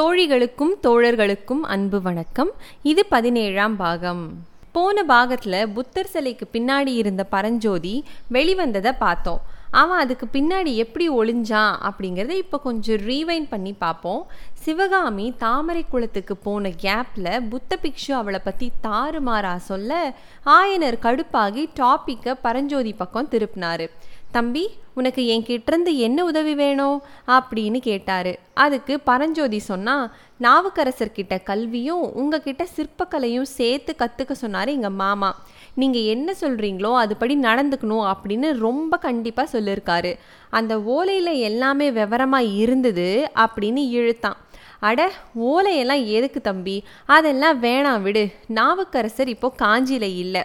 தோழிகளுக்கும் தோழர்களுக்கும் அன்பு வணக்கம். இது பதினேழாம் பாகம். போன பாகத்தில் புத்தர் சிலைக்கு பின்னாடி இருந்த பரஞ்சோதி வெளிவந்ததை பார்த்தோம். அவன் அதுக்கு பின்னாடி எப்படி ஒளிஞ்சான் அப்படிங்கிறத இப்போ கொஞ்சம் ரீவைன் பண்ணி பார்ப்போம். சிவகாமி தாமரை குளத்துக்கு போன கேப்பில் புத்த பிக்ஷு அவளை பற்றி தாறுமாறா சொல்ல ஆயனர் கடுப்பாகி டாப்பிக்கை பரஞ்சோதி பக்கம் திருப்பினார். தம்பி உனக்கு என்கிட்டருந்து என்ன உதவி வேணும்? அப்படின்னு கேட்டாரு. அதுக்கு பரஞ்சோதி சொன்னா நாவுக்கரசர்கிட்ட கல்வியும் உங்ககிட்ட சிற்பக்கலையும் சேர்த்து கற்றுக்க சொன்னார் எங்கள் மாமா. நீங்கள் என்ன சொல்கிறீங்களோ அதுபடி நடந்துக்கணும் அப்படின்னு ரொம்ப கண்டிப்பாக சொல்லியிருக்காரு அந்த ஓலையில் எல்லாமே விவரமாக இருந்தது அப்படின்னு இழுத்தான். அட ஓலையெல்லாம் எதுக்கு தம்பி? அதெல்லாம் வேணாம் விடு. நாவுக்கரசர் இப்போ காஞ்சியில் இல்லை.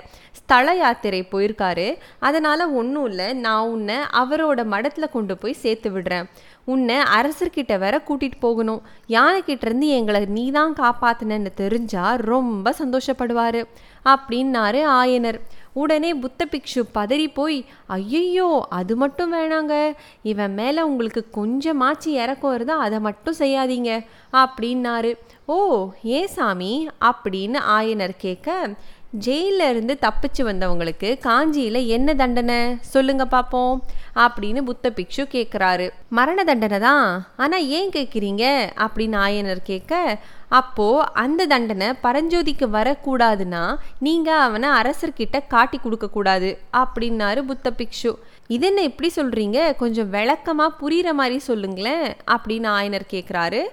ஸ்தல யாத்திரை போயிருக்காரு. அதனால் ஒன்றும் இல்லை. நான் உன்னை அவரோட மடத்தில் கொண்டு போய் சேர்த்து விடுறேன். உன்னை அரசர்கிட்ட வேற கூட்டிகிட்டு போகணும். யானைக்கிட்டேருந்து எங்களை நீ தான் காப்பாத்தினன்னு தெரிஞ்சா ரொம்ப சந்தோஷப்படுவார். அப்படின்னாரு ஆயனர். உடனே புத்த பிக்ஷு பதறி போய் ஐயையோ அது மட்டும் வேணாங்க. இவன் மேலே உங்களுக்கு கொஞ்சமாச்சு இறக்கம் வருதா அதை மட்டும் செய்யாதீங்க. அப்படின்னாரு. ஓ ஏ சாமி? அப்படின்னு ஆயனர் கேட்க ஜெயிலில் இருந்து தப்பிச்சு வந்தவங்களுக்கு காஞ்சியில் என்ன தண்டனை? சொல்லுங்க பார்ப்போம் அப்படின்னு புத்த பிக்ஷு கேட்குறாரு மரண தண்டனை தான். ஆனால் ஏன் கேட்குறீங்க அப்படின்னு ஆயனர் கேட்க அப்போ அந்த தண்டனை பரஞ்சோதிக்கு வரக்கூடாதுன்னா நீங்கள் அவனை அரசர்கிட்ட காட்டி கொடுக்கக்கூடாது அப்படின்னாரு புத்த பிக்ஷு. இது என்ன இப்படி சொல்கிறீங்க கொஞ்சம் விளக்கமாக புரிகிற மாதிரி சொல்லுங்களேன் அப்படின்னு ஆயனர் கேட்குறாரு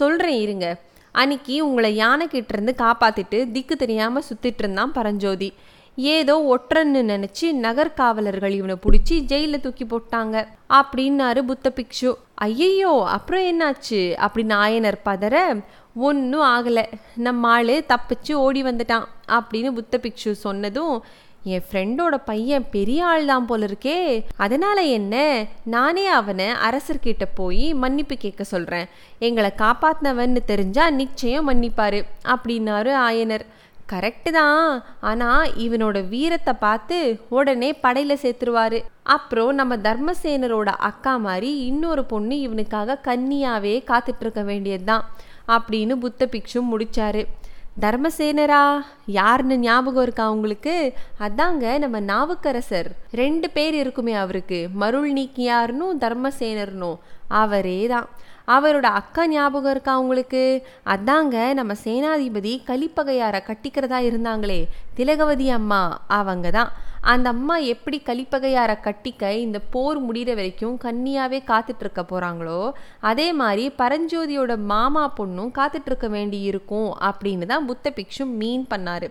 சொல்கிறேன் இருங்க. அன்னைக்கு உங்களை யானைக்கிட்ட இருந்து காப்பாத்திட்டு திக்கு தெரியாம சுத்திட்டு இருந்தான் பரஞ்சோதி. ஏதோ ஒற்றன்னு நினைச்சு நகர்காவலர்கள் இவனை பிடிச்சி ஜெயிலில் தூக்கி போட்டாங்க. அப்படின்னாரு புத்த பிக்ஷு. ஐயையோ அப்புறம் என்னாச்சு? அப்படின்னு ஆயனர் பதற ஒன்றும் ஆகலை. நம்ம ஆள் தப்பிச்சு ஓடி வந்துட்டான். அப்படின்னு புத்த பிக்ஷு சொன்னதும் என் ஃப்ரெண்டோட பையன் பெரிய ஆள் தான் போல இருக்கே. அதனால என்ன? நானே அவனை அரசர்கிட்ட போய் மன்னிப்பு கேட்க சொல்கிறேன் எங்களை காப்பாத்தினவன்னு தெரிஞ்சா நிச்சயம் மன்னிப்பாரு அப்படின்னாரு ஆயனர். கரெக்டு தான். ஆனால் இவனோட வீரத்தை பார்த்து உடனே படையில் சேர்த்துருவாரு. அப்புறம் நம்ம தர்மசேனரோட அக்கா மாதிரி இன்னொரு பொண்ணு இவனுக்காக கன்னியாவே காத்துட்ருக்க வேண்டியது வேண்டியதுதான் அப்படின்னு புத்த பிக்ஷு முடிச்சாரு. தர்மசேனரா? யாருன்னு ஞாபகம் இருக்கா உங்களுக்கு? அதாங்க நம்ம நாவுக்கரசர். ரெண்டு பேர் இருக்குமே அவருக்கு. மருள் நீக்கியார்னும் தர்மசேனர்னும். அவரே தான் அவரோட அக்கா ஞாபகம் இருக்கா உங்களுக்கு? அதாங்க நம்ம சேனாதிபதி கலிப்பகையாரை கட்டிக்கிறதா இருந்தாங்களே. திலகவதி அம்மா அவங்க தான் அந்த அம்மா எப்படி கலிப்பகையாரை கட்டிக்க இந்த போர் முடிகிற வரைக்கும் கன்னியாவே காத்துட்ருக்க போகிறாங்களோ அதே மாதிரி பரஞ்சோதியோட மாமா பொண்ணும் காத்துட்ருக்க வேண்டி இருக்கும் அப்படின்னு தான் புத்த பிக்ஷு மீன் பண்ணாரு.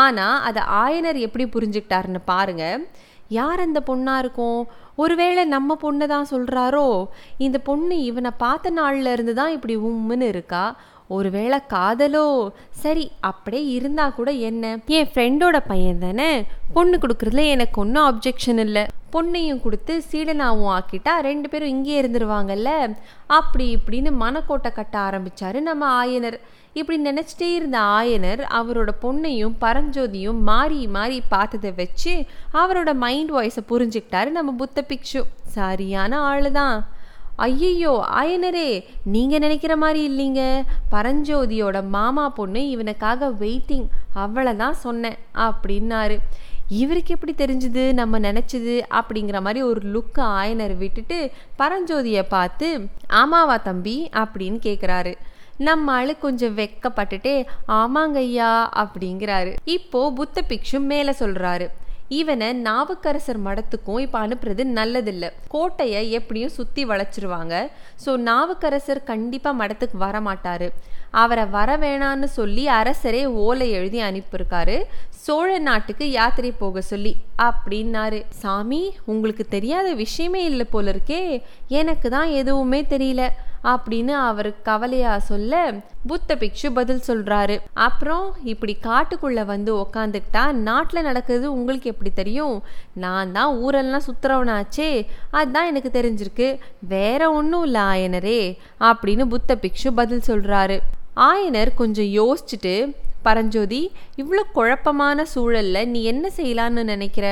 ஆனால் அதை ஆயனர் எப்படி புரிஞ்சுக்கிட்டாருன்னு பாருங்க. யார் அந்த பொண்ணாக இருக்கும்? ஒருவேளை நம்ம பொண்ணை தான் சொல்கிறாரோ இந்த பொண்ணு இவனை பார்த்த நாள்லேருந்து தான் இப்படி உம்முன்னு இருக்கா? ஒருவேளை காதலோ சரி அப்படியே இருந்தால் கூட என்ன? என் ஃப்ரெண்டோட பையன் தானே? பொண்ணு கொடுக்குறதுல எனக்கு ஒன்றும் அப்ஜெக்ஷன் இல்லை. பொண்ணையும் கொடுத்து சீடனாவும் ஆக்கிட்டா ரெண்டு பேரும் இங்கே இருந்துருவாங்கல்ல? அப்படி இப்படின்னு மனக்கோட்டை கட்ட ஆரம்பிச்சாரு நம்ம ஆயனர். இப்படி நினச்சிட்டே இருந்த ஆயனர் அவரோட பொண்ணையும் பரஞ்சோதியும் மாறி மாறி பார்த்ததை வச்சு அவரோட மைண்ட் வாய்ஸை புரிஞ்சுக்கிட்டாரு நம்ம புத்த பிக்ஷு. சரியான ஆளு தான் ஐயையோ ஆயனரே நீங்கள் நினைக்கிற மாதிரி இல்லைங்க. பரஞ்சோதியோட மாமா பொண்ணு இவனுக்காக வெயிட்டிங் அவ்வளோதான் சொன்னேன் அப்படின்னாரு. இவருக்கு எப்படி தெரிஞ்சுது நம்ம நினச்சது அப்படிங்கிற மாதிரி ஒரு லுக்கு ஆயனர் விட்டுட்டு பரஞ்சோதியை பார்த்து ஆமாவா தம்பி அப்படின்னு கேட்குறாரு நம்ம ஆளு கொஞ்சம் வெக்கப்பட்டுட்டே ஆமாங்கய்யா அப்படிங்கிறாரு. இப்போ புத்த பிக்ஷு மேலே சொல்கிறாரு இவனை நாவுக்கரசர் மடத்துக்கும் இப்போ அனுப்புறது நல்லதில்லை. கோட்டையை எப்படியும் சுற்றி வளைச்சிருவாங்க. ஸோ நாவுக்கரசர் கண்டிப்பாக மடத்துக்கு வரமாட்டார். அவரை வர வேணான்னு சொல்லி அரசரே ஓலை எழுதி அனுப்பியிருக்காரு. சோழ நாட்டுக்கு யாத்திரை போக சொல்லி அப்படின்னாரு. சாமி உங்களுக்கு தெரியாத விஷயமே இல்லை போல இருக்கே. எனக்கு தான் எதுவுமே தெரியல. அப்படின்னு அவர் கவலையா சொல்ல புத்த பிக்ஷு பதில் சொல்றாரு. அப்புறம் இப்படி காட்டுக்குள்ள வந்து உக்காந்துக்கிட்டா நாட்டில் நடக்கிறது உங்களுக்கு எப்படி தெரியும்? நான் தான் ஊரெல்லாம் சுத்துறவனாச்சே அதுதான் எனக்கு தெரிஞ்சிருக்கு. வேற ஒன்றும் இல்லை ஆயனரே அப்படின்னு புத்த பிக்ஷு பதில் சொல்றாரு. ஆயனர் கொஞ்சம் யோசிச்சுட்டு பரஞ்சோதி இவ்வளோ குழப்பமான சூழல்ல நீ என்ன செய்யலான்னு நினைக்கிற?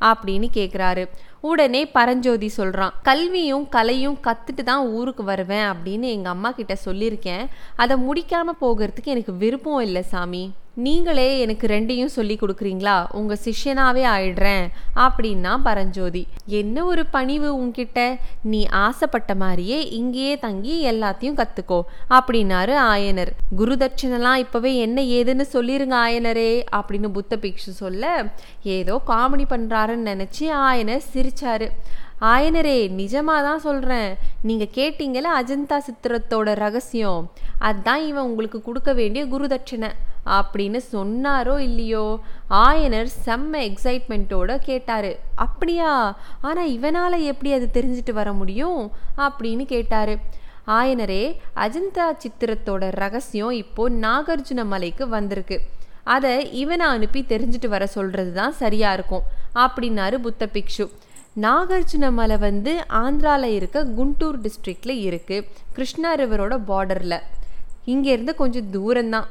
அப்படின்னு கேட்குறாரு உடனே பரஞ்சோதி சொல்கிறான் கல்வியும் கலையும் கற்றுட்டு தான் ஊருக்கு வருவேன் அப்படின்னு எங்கள் அம்மா கிட்ட சொல்லியிருக்கேன். அதை முடிக்காமல் போகிறதுக்கு எனக்கு விருப்பம் இல்லை சாமி. நீங்களே எனக்கு ரெண்டையும் சொல்லி கொடுக்குறீங்களா? உங்கள் சிஷ்யனாவே ஆயிடுறேன் அப்படின்னா பரஞ்சோதி. என்ன ஒரு பணிவு உன்கிட்ட? நீ ஆசைப்பட்ட மாதிரியே இங்கேயே தங்கி எல்லாத்தையும் கற்றுக்கோ அப்படின்னாரு ஆயனர். குருதட்சணெல்லாம் இப்போவே என்ன ஏதுன்னு சொல்லிருங்க ஆயனரே அப்படின்னு புத்த பிக்ஷு சொல்ல ஏதோ காமெடி பண்ணுறாருன்னு நினச்சி ஆயனர் சிரிச்சாரு. ஆயனரே நிஜமாக தான் சொல்கிறேன் நீங்கள் கேட்டீங்கள அஜந்தா சித்திரத்தோட ரகசியம்? அதுதான் இவன் உங்களுக்கு கொடுக்க வேண்டிய குருதட்சணை. அப்படின்னு சொன்னாரோ இல்லையோ? ஆயனர் செம்ம எக்ஸைட்மெண்ட்டோட கேட்டார். அப்படியா? ஆனால் இவனால் எப்படி அது தெரிஞ்சுட்டு வர முடியும்? அப்படின்னு கேட்டாரு. ஆயனரே அஜந்தா சித்திரத்தோட ரகசியம் இப்போது நாகார்ஜுன மலைக்கு வந்திருக்கு. அதை இவனை அனுப்பி தெரிஞ்சுட்டு வர சொல்கிறது தான் சரியாக இருக்கும் அப்படின்னாரு புத்த பிக்ஷு. நாகார்ஜுன மலை வந்து ஆந்திராவில் இருக்க குண்டூர் டிஸ்ட்ரிக்டில் இருக்குது கிருஷ்ணா ரிவரோட பார்டரில் இங்கேருந்து கொஞ்சம் தூரம்தான்.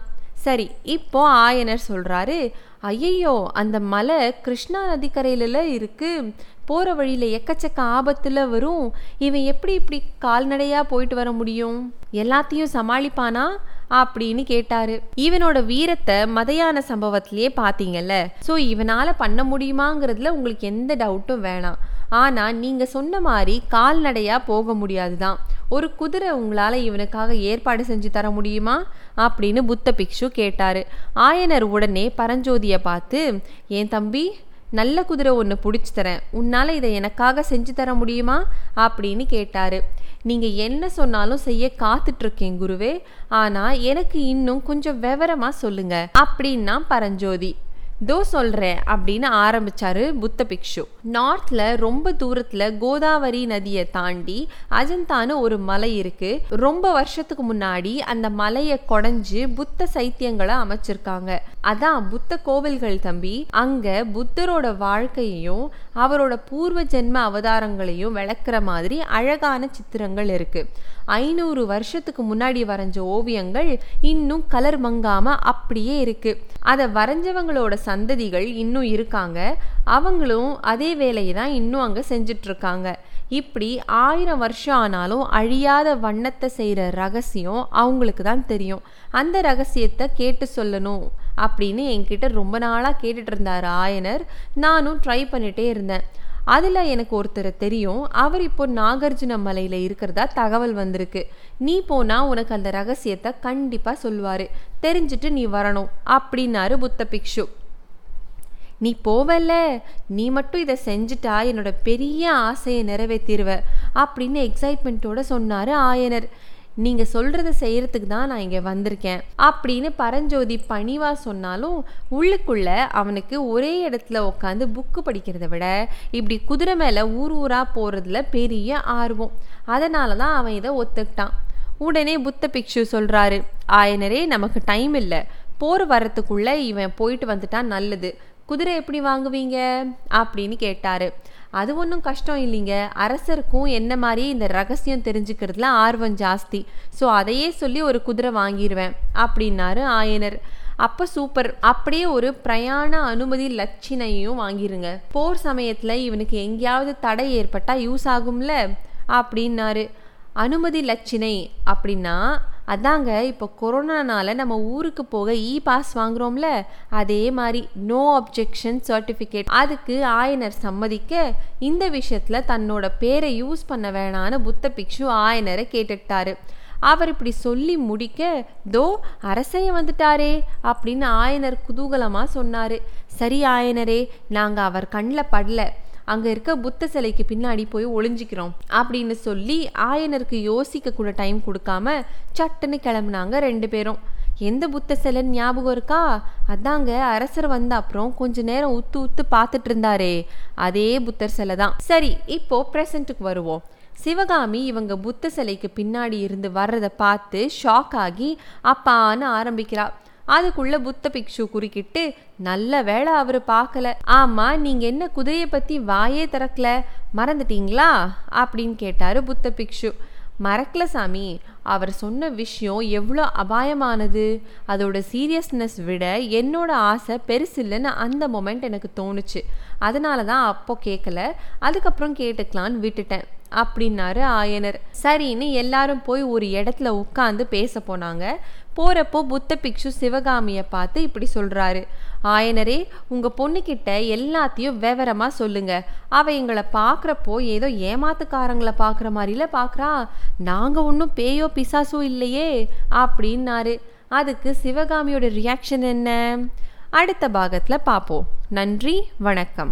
சரி இப்போ ஆயனர் சொல்கிறாரு ஐயையோ அந்த மலை கிருஷ்ணா நதிக்கரையில இருக்குது போகிற வழியில் எக்கச்சக்க ஆபத்தில் வரும். இவன் எப்படி இப்படி கால்நடையாக போயிட்டு வர முடியும்? எல்லாத்தையும் சமாளிப்பானா? அப்படின்னு கேட்டாரு. இவனோட வீரத்தை மதையான சம்பவத்திலேயே பார்த்தீங்கல்ல. ஸோ இவனால் பண்ண முடியுமாங்கிறதுல உங்களுக்கு எந்த டவுட்டும் வேணாம். ஆனால் நீங்கள் சொன்ன மாதிரி கால்நடையாக போக முடியாது தான் ஒரு குதிரை உங்களால் இவனுக்காக ஏற்பாடு செஞ்சு தர முடியுமா? அப்படின்னு புத்த பிக்ஷு கேட்டார். ஆயனர் உடனே பரஞ்சோதியை பார்த்து என் தம்பி நல்ல குதிரை ஒன்று பிடிச்சி தரேன். உன்னால் இதை எனக்காக செஞ்சு தர முடியுமா? அப்படின்னு கேட்டார். நீங்கள் என்ன சொன்னாலும் செய்ய காத்துட்ருக்கேன் குருவே. ஆனால் எனக்கு இன்னும் கொஞ்சம் விவரமாக சொல்லுங்கள் அப்படின்னா பரஞ்சோதி. தோ சொல்கிறேன் அப்படின்னு ஆரம்பிச்சாரு புத்த பிக்ஷு. நார்த்ல ரொம்ப தூரத்தில் கோதாவரி நதியை தாண்டி அஜந்தான்னு ஒரு மலை இருக்கு. ரொம்ப வருஷத்துக்கு முன்னாடி அந்த மலையை கொடைஞ்சு புத்த சைத்தியங்களை அமைச்சிருக்காங்க. அதான் புத்த கோவில்கள் தம்பி அங்க புத்தரோட வாழ்க்கையையும் அவரோட பூர்வ ஜென்ம அவதாரங்களையும் விளக்குற மாதிரி அழகான சித்திரங்கள் இருக்கு. ஐநூறு வருஷத்துக்கு முன்னாடி வரைஞ்ச ஓவியங்கள் இன்னும் கலர் மங்காமல் அப்படியே இருக்கு. அதை வரைஞ்சவங்களோட சந்ததிகள் இன்னும் இருக்காங்க. அவங்களும் அதே வேலையை தான் இன்னும் அங்கே செஞ்சுட்டு இருக்காங்க இப்படி ஆயிரம் வருஷம் ஆனாலும் அழியாத வண்ணத்தை செய்கிற ரகசியம் அவங்களுக்கு தான் தெரியும். அந்த ரகசியத்தை கேட்டு சொல்லணும் அப்படின்னு என்கிட்ட ரொம்ப நாளாக கேட்டுட்டு இருந்தார் ஆயனர். நானும் ட்ரை பண்ணிட்டே இருந்தேன். அதில் எனக்கு ஒருத்தர் தெரியும். அவர் இப்போ நாகார்ஜுன மலையில் இருக்கிறதா தகவல் வந்திருக்கு. நீ போனால் உனக்கு அந்த ரகசியத்தை கண்டிப்பாக சொல்லுவார் தெரிஞ்சுட்டு நீ வரணும் அப்படின்னாரு புத்த பிக்ஷு. நீ போவல்ல நீ மட்டும் இதை செஞ்சுட்டா என்னோட பெரிய ஆசையை நிறைவேற்றிடுவ அப்படின்னு எக்ஸைட்மெண்ட்டோட சொன்னார் ஆயனர். நீங்கள் சொல்கிறத செய்கிறதுக்கு தான் நான் இங்கே வந்திருக்கேன் அப்படின்னு பரஞ்சோதி பணிவாக சொன்னாலும் உள்ளுக்குள்ள அவனுக்கு ஒரே இடத்துல உட்காந்து புக்கு படிக்கிறத விட இப்படி குதிரை மேலே ஊர் ஊராக போகிறதுல பெரிய ஆர்வம். அதனால தான் அவன் இதை ஒத்துக்கிட்டான். உடனே புத்த பிக்ஷு சொல்கிறாரு ஆயனரே நமக்கு டைம் இல்லை. போர் வர்றதுக்குள்ளே இவன் போயிட்டு வந்துட்டான் நல்லது. குதிரை எப்படி வாங்குவீங்க? அப்படின்னு கேட்டாரு. அது ஒன்றும் கஷ்டம் இல்லைங்க. அரசருக்கும் என்ன மாதிரி இந்த ரகசியம் தெரிஞ்சுக்கிறதுல ஆர்வம் ஜாஸ்தி. ஸோ அதையே சொல்லி ஒரு குதிரை வாங்கிடுவேன் அப்படின்னாரு ஆயனர். அப்போ சூப்பர். அப்படியே ஒரு பிரயாண அனுமதி லட்சினையும் வாங்கிருங்க. போர் சமயத்தில் இவனுக்கு எங்கேயாவது தடை ஏற்பட்டால் யூஸ் ஆகும்ல? அப்படின்னாரு. அனுமதி லட்சினை அப்படின்னா அதாங்க இப்போ கொரோனானால நம்ம ஊருக்கு போக இ பாஸ் வாங்குறோம்ல அதே மாதிரி நோ அப்ஜெக்ஷன் சர்டிஃபிகேட் அதுக்கு ஆயனர் சம்மதிக்க இந்த விஷயத்தில் தன்னோட பேரை யூஸ் பண்ண வேணான்னு புத்த பிக்ஷு ஆயனரை கேட்டுக்கிட்டாரு அவர் இப்படி சொல்லி முடிக்க தோ அரசைய வந்துட்டாரே அப்படின்னு ஆயனர் குதூகலமாக சொன்னார். சரி ஆயனரே நாங்கள் அவர் கண்ணில் படல. அங்கே இருக்க புத்த சிலைக்கு பின்னாடி போய் ஒளிஞ்சிக்கிறோம் அப்படின்னு சொல்லி ஆயனருக்கு யோசிக்க கூட டைம் கொடுக்காம சட்டுன்னு கிளம்புனாங்க ரெண்டு பேரும். எந்த புத்த சிலைன்னு ஞாபகம் இருக்கா? அதாங்க அரசர் வந்த அப்புறம் கொஞ்ச நேரம் உத்து உத்து பார்த்துட்டு இருந்தாரே அதே புத்தர் சிலை தான். சரி இப்போ ப்ரெசண்ட்டுக்கு வருவோம். சிவகாமி இவங்க புத்த சிலைக்கு பின்னாடி இருந்து வர்றதை பார்த்து ஷாக் ஆகி அப்பான்னு ஆரம்பிக்கிறா. அதுக்குள்ள புத்த பிக்ஷு குறுக்கிட்டு நல்ல வேளை அவர் பார்க்கல. ஆமா நீங்க என்ன குதிரையை பத்தி வாயே திறக்கல? மறந்துட்டீங்களா? அப்படின்னு கேட்டாரு புத்த பிக்ஷு. மறக்கல சாமி அவர் சொன்ன விஷயம் எவ்வளோ அபாயமானது. அதோட சீரியஸ்னஸ் விட என்னோட ஆசை பெருசில்லைன்னு அந்த மொமெண்ட் எனக்கு தோணுச்சு. அதனால தான் அப்போ கேட்கல அதுக்கப்புறம் கேட்டுக்கலான்னு விட்டுட்டேன். அப்படின்னாரு ஆயனர். சரின்னு எல்லாரும் போய் ஒரு இடத்துல உட்காந்து பேச போனாங்க. போகிறப்போ புத்த பிக்ஷு சிவகாமியை பார்த்து இப்படி சொல்கிறாரு ஆயனரே உங்கள் பொண்ணுக்கிட்ட எல்லாத்தையும் விவரமாக சொல்லுங்க. அவள் எங்களை பார்க்குறப்போ ஏதோ ஏமாத்துக்காரங்களை பார்க்குற மாதிரில பார்க்குறா. நாங்கள் ஒன்றும் பேயோ பிசாசோ இல்லையே அப்படின்னாரு. அதுக்கு சிவகாமியோட ரியாக்ஷன் என்ன? அடுத்த பாகத்தில் பார்ப்போம். நன்றி வணக்கம்.